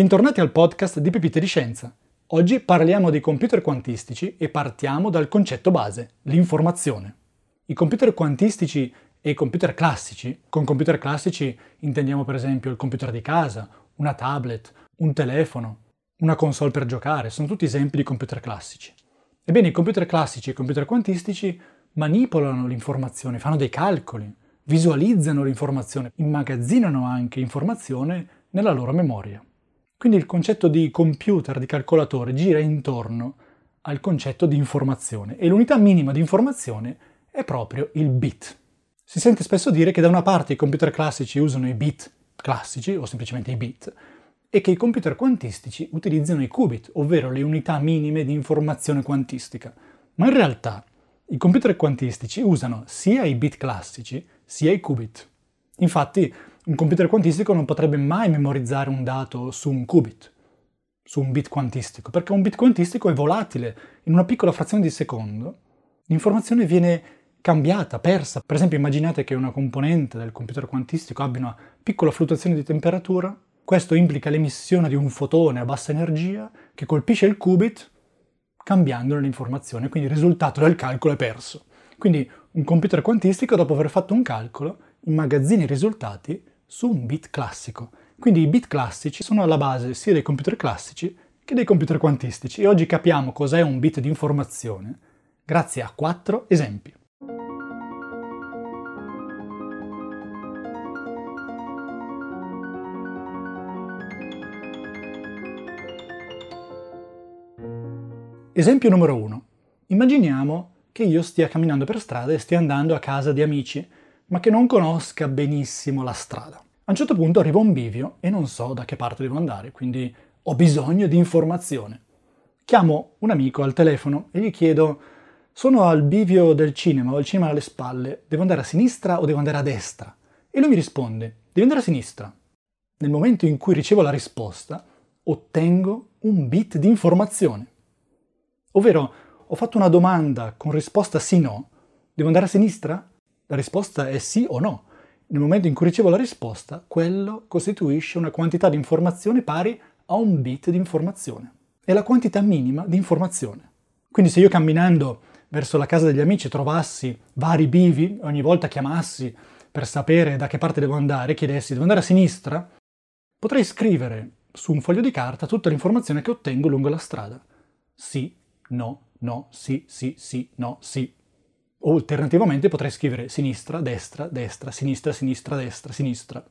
Bentornati al podcast di Pepite di Scienza. Oggi parliamo di computer quantistici e partiamo dal concetto base, l'informazione. I computer quantistici e i computer classici, con computer classici intendiamo per esempio il computer di casa, una tablet, un telefono, una console per giocare, sono tutti esempi di computer classici. Ebbene, i computer classici e i computer quantistici manipolano l'informazione, fanno dei calcoli, visualizzano l'informazione, immagazzinano anche informazione nella loro memoria. Quindi il concetto di computer, di calcolatore, gira intorno al concetto di informazione e l'unità minima di informazione è proprio il bit. Si sente spesso dire che da una parte i computer classici usano i bit classici o semplicemente i bit e che i computer quantistici utilizzano i qubit, ovvero le unità minime di informazione quantistica. Ma in realtà i computer quantistici usano sia i bit classici sia i qubit. Infatti, un computer quantistico non potrebbe mai memorizzare un dato su un qubit, su un bit quantistico, perché un bit quantistico è volatile. In una piccola frazione di secondo l'informazione viene cambiata, persa. Per esempio, immaginate che una componente del computer quantistico abbia una piccola fluttuazione di temperatura. Questo implica l'emissione di un fotone a bassa energia che colpisce il qubit cambiando l'informazione, quindi il risultato del calcolo è perso. Quindi un computer quantistico, dopo aver fatto un calcolo, immagazzina i risultati su un bit classico. Quindi i bit classici sono alla base sia dei computer classici che dei computer quantistici e oggi capiamo cos'è un bit di informazione grazie a quattro esempi. Esempio numero 1. Immaginiamo che io stia camminando per strada e stia andando a casa di amici, ma che non conosca benissimo la strada. A un certo punto arrivo a un bivio e non so da che parte devo andare, quindi ho bisogno di informazione. Chiamo un amico al telefono e gli chiedo sono al bivio del cinema, ho il cinema alle spalle, devo andare a sinistra o devo andare a destra? E lui mi risponde, devi andare a sinistra. Nel momento in cui ricevo la risposta, ottengo un bit di informazione. Ovvero, ho fatto una domanda con risposta sì-no, devo andare a sinistra? La risposta è sì o no. Nel momento in cui ricevo la risposta, quello costituisce una quantità di informazione pari a un bit di informazione. È la quantità minima di informazione. Quindi se io camminando verso la casa degli amici trovassi vari bivi, ogni volta chiamassi per sapere da che parte devo andare, chiedessi devo andare a sinistra, potrei scrivere su un foglio di carta tutta l'informazione che ottengo lungo la strada. Sì no, no, sì, sì, sì, no, sì. O alternativamente potrei scrivere sinistra, destra, destra, sinistra, sinistra, destra, sinistra.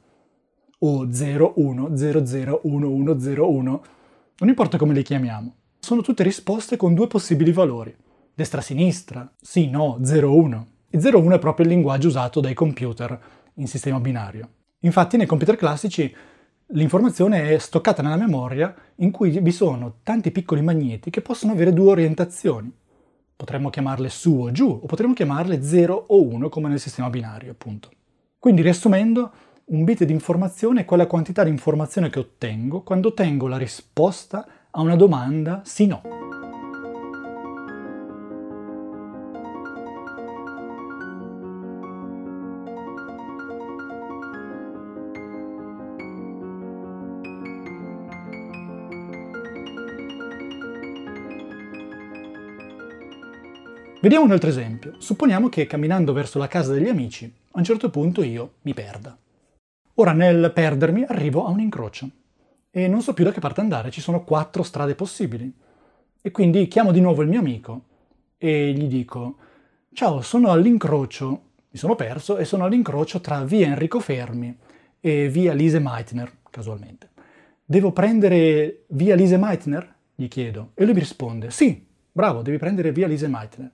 O 0, 1, 0, 0, 1, 1, 0, 1. Non importa come le chiamiamo. Sono tutte risposte con due possibili valori. Destra-sinistra, sì, no, 0, 1. E 0, 1 è proprio il linguaggio usato dai computer in sistema binario. Infatti nei computer classici L'informazione è stoccata nella memoria in cui vi sono tanti piccoli magneti che possono avere due orientazioni. Potremmo chiamarle su o giù, o potremmo chiamarle 0 o 1 come nel sistema binario, appunto. Quindi, riassumendo, un bit di informazione è quella quantità di informazione che ottengo quando ottengo la risposta a una domanda sì-no. Vediamo un altro esempio. Supponiamo che camminando verso la casa degli amici, a un certo punto io mi perda. Ora nel perdermi arrivo a un incrocio e non so più da che parte andare, ci sono quattro strade possibili. E quindi chiamo di nuovo il mio amico e gli dico Ciao, sono all'incrocio, mi sono perso e sono all'incrocio tra via Enrico Fermi e via Lise Meitner, casualmente. Devo prendere via Lise Meitner? Gli chiedo. E lui mi risponde Sì, bravo, devi prendere via Lise Meitner.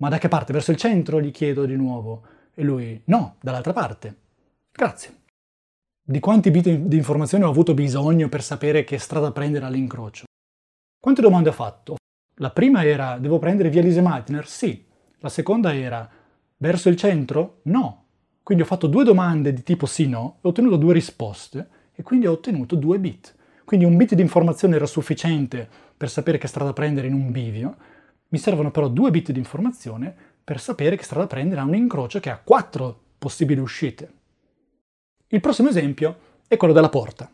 Ma da che parte? Verso il centro? Gli chiedo di nuovo. E lui, no, dall'altra parte. Grazie. Di quanti bit di informazione ho avuto bisogno per sapere che strada prendere all'incrocio? Quante domande ho fatto? La prima era, devo prendere via Lise Meitner? Sì. La seconda era, verso il centro? No. Quindi ho fatto due domande di tipo sì-no, ho ottenuto due risposte e quindi ho ottenuto due bit. Quindi un bit di informazione era sufficiente per sapere che strada prendere in un bivio, mi servono però due bit di informazione per sapere che strada prendere a un incrocio che ha quattro possibili uscite. Il prossimo esempio è quello della porta.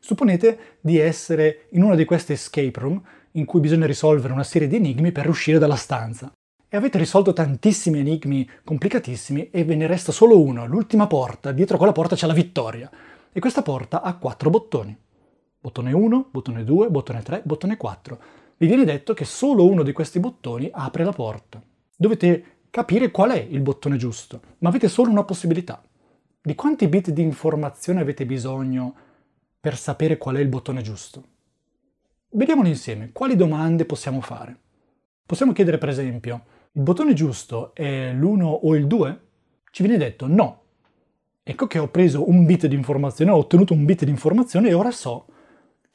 Supponete di essere in una di queste escape room in cui bisogna risolvere una serie di enigmi per uscire dalla stanza. E avete risolto tantissimi enigmi complicatissimi e ve ne resta solo uno, l'ultima porta, dietro quella porta c'è la vittoria. E questa porta ha quattro bottoni. Bottone 1, bottone 2, bottone 3, bottone 4. Vi viene detto che solo uno di questi bottoni apre la porta. Dovete capire qual è il bottone giusto, ma avete solo una possibilità. Di quanti bit di informazione avete bisogno per sapere qual è il bottone giusto? Vediamolo insieme. Quali domande possiamo fare? Possiamo chiedere per esempio, il bottone giusto è l'1 o il 2? Ci viene detto no. Ecco che ho preso un bit di informazione, ho ottenuto un bit di informazione e ora so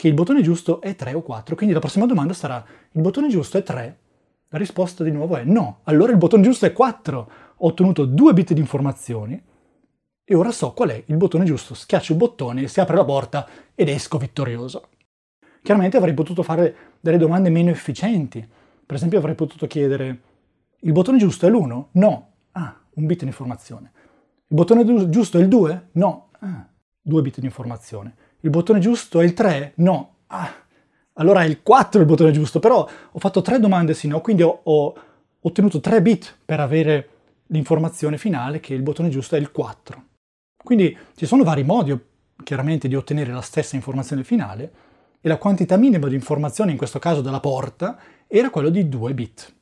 che il bottone giusto è 3 o 4. Quindi la prossima domanda sarà, il bottone giusto è 3? La risposta di nuovo è no. Allora il bottone giusto è 4. Ho ottenuto due bit di informazioni e ora so qual è il bottone giusto. Schiaccio il bottone, si apre la porta ed esco vittorioso. Chiaramente avrei potuto fare delle domande meno efficienti. Per esempio avrei potuto chiedere, il bottone giusto è l'1? No. Ah, un bit di informazione. Il bottone giusto è il 2? No. Ah, due bit di informazione. Il bottone giusto è il 3? No. Ah, allora è il 4 il bottone giusto, però ho fatto tre domande sì, no, quindi ho, ho ottenuto 3 bit per avere l'informazione finale che il bottone giusto è il 4. Quindi ci sono vari modi chiaramente di ottenere la stessa informazione finale e la quantità minima di informazione, in questo caso della porta, era quello di 2 bit.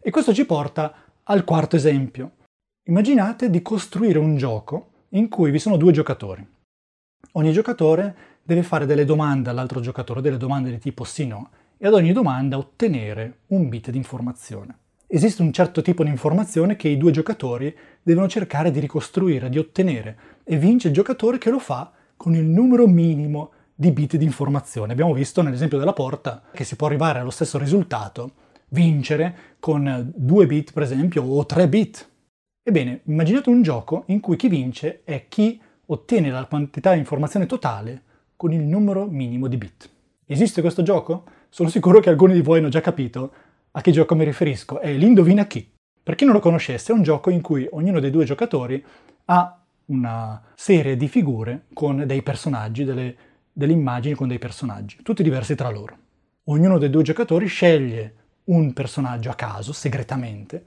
E questo ci porta al quarto esempio. Immaginate di costruire un gioco in cui vi sono due giocatori. Ogni giocatore deve fare delle domande all'altro giocatore, delle domande di tipo sì-no, e ad ogni domanda ottenere un bit di informazione. Esiste un certo tipo di informazione che i due giocatori devono cercare di ricostruire, di ottenere, e vince il giocatore che lo fa con il numero minimo di bit di informazione. Abbiamo visto nell'esempio della porta che si può arrivare allo stesso risultato, vincere con 2 bit per esempio o 3 bit. Ebbene, immaginate un gioco in cui chi vince è chi ottiene la quantità di informazione totale con il numero minimo di bit. Esiste questo gioco? Sono sicuro che alcuni di voi hanno già capito a che gioco mi riferisco, è l'Indovina chi. Per chi non lo conoscesse, è un gioco in cui ognuno dei due giocatori ha una serie di figure con dei personaggi, delle, delle immagini con dei personaggi, tutti diversi tra loro. Ognuno dei due giocatori sceglie un personaggio a caso, segretamente,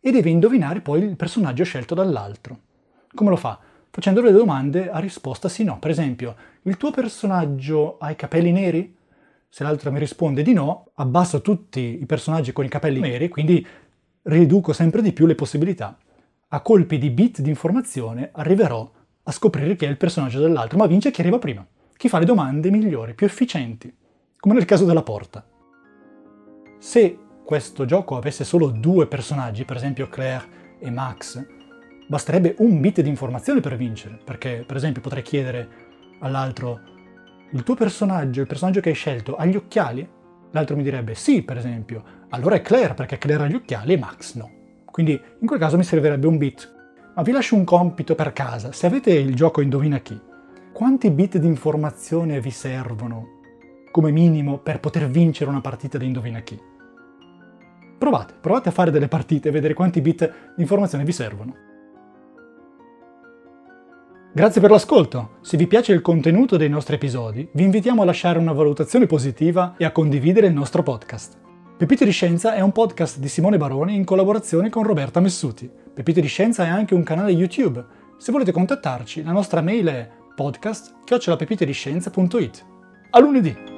e deve indovinare poi il personaggio scelto dall'altro. Come lo fa? Facendo le domande a risposta sì no. Per esempio, il tuo personaggio ha i capelli neri? Se l'altro mi risponde di no, abbasso tutti i personaggi con i capelli neri, quindi riduco sempre di più le possibilità a colpi di bit di informazione arriverò a scoprire chi è il personaggio dell'altro, ma vince chi arriva prima, chi fa le domande migliori, più efficienti, come nel caso della porta. Se questo gioco avesse solo due personaggi, per esempio Claire e Max, basterebbe un bit di informazione per vincere, perché per esempio potrei chiedere all'altro il tuo personaggio, il personaggio che hai scelto, ha gli occhiali? L'altro mi direbbe sì, per esempio. Allora è Claire, perché Claire ha gli occhiali e Max no. Quindi in quel caso mi servirebbe un bit. Ma vi lascio un compito per casa. Se avete il gioco Indovina chi, quanti bit di informazione vi servono come minimo per poter vincere una partita di Indovina chi? Provate, provate a fare delle partite e vedere quanti bit di informazione vi servono. Grazie per l'ascolto. Se vi piace il contenuto dei nostri episodi, vi invitiamo a lasciare una valutazione positiva e a condividere il nostro podcast. Pepite di Scienza è un podcast di Simone Baroni in collaborazione con Roberta Messuti. Pepite di Scienza è anche un canale YouTube. Se volete contattarci, la nostra mail è podcast-pepitediscienza.it. A lunedì!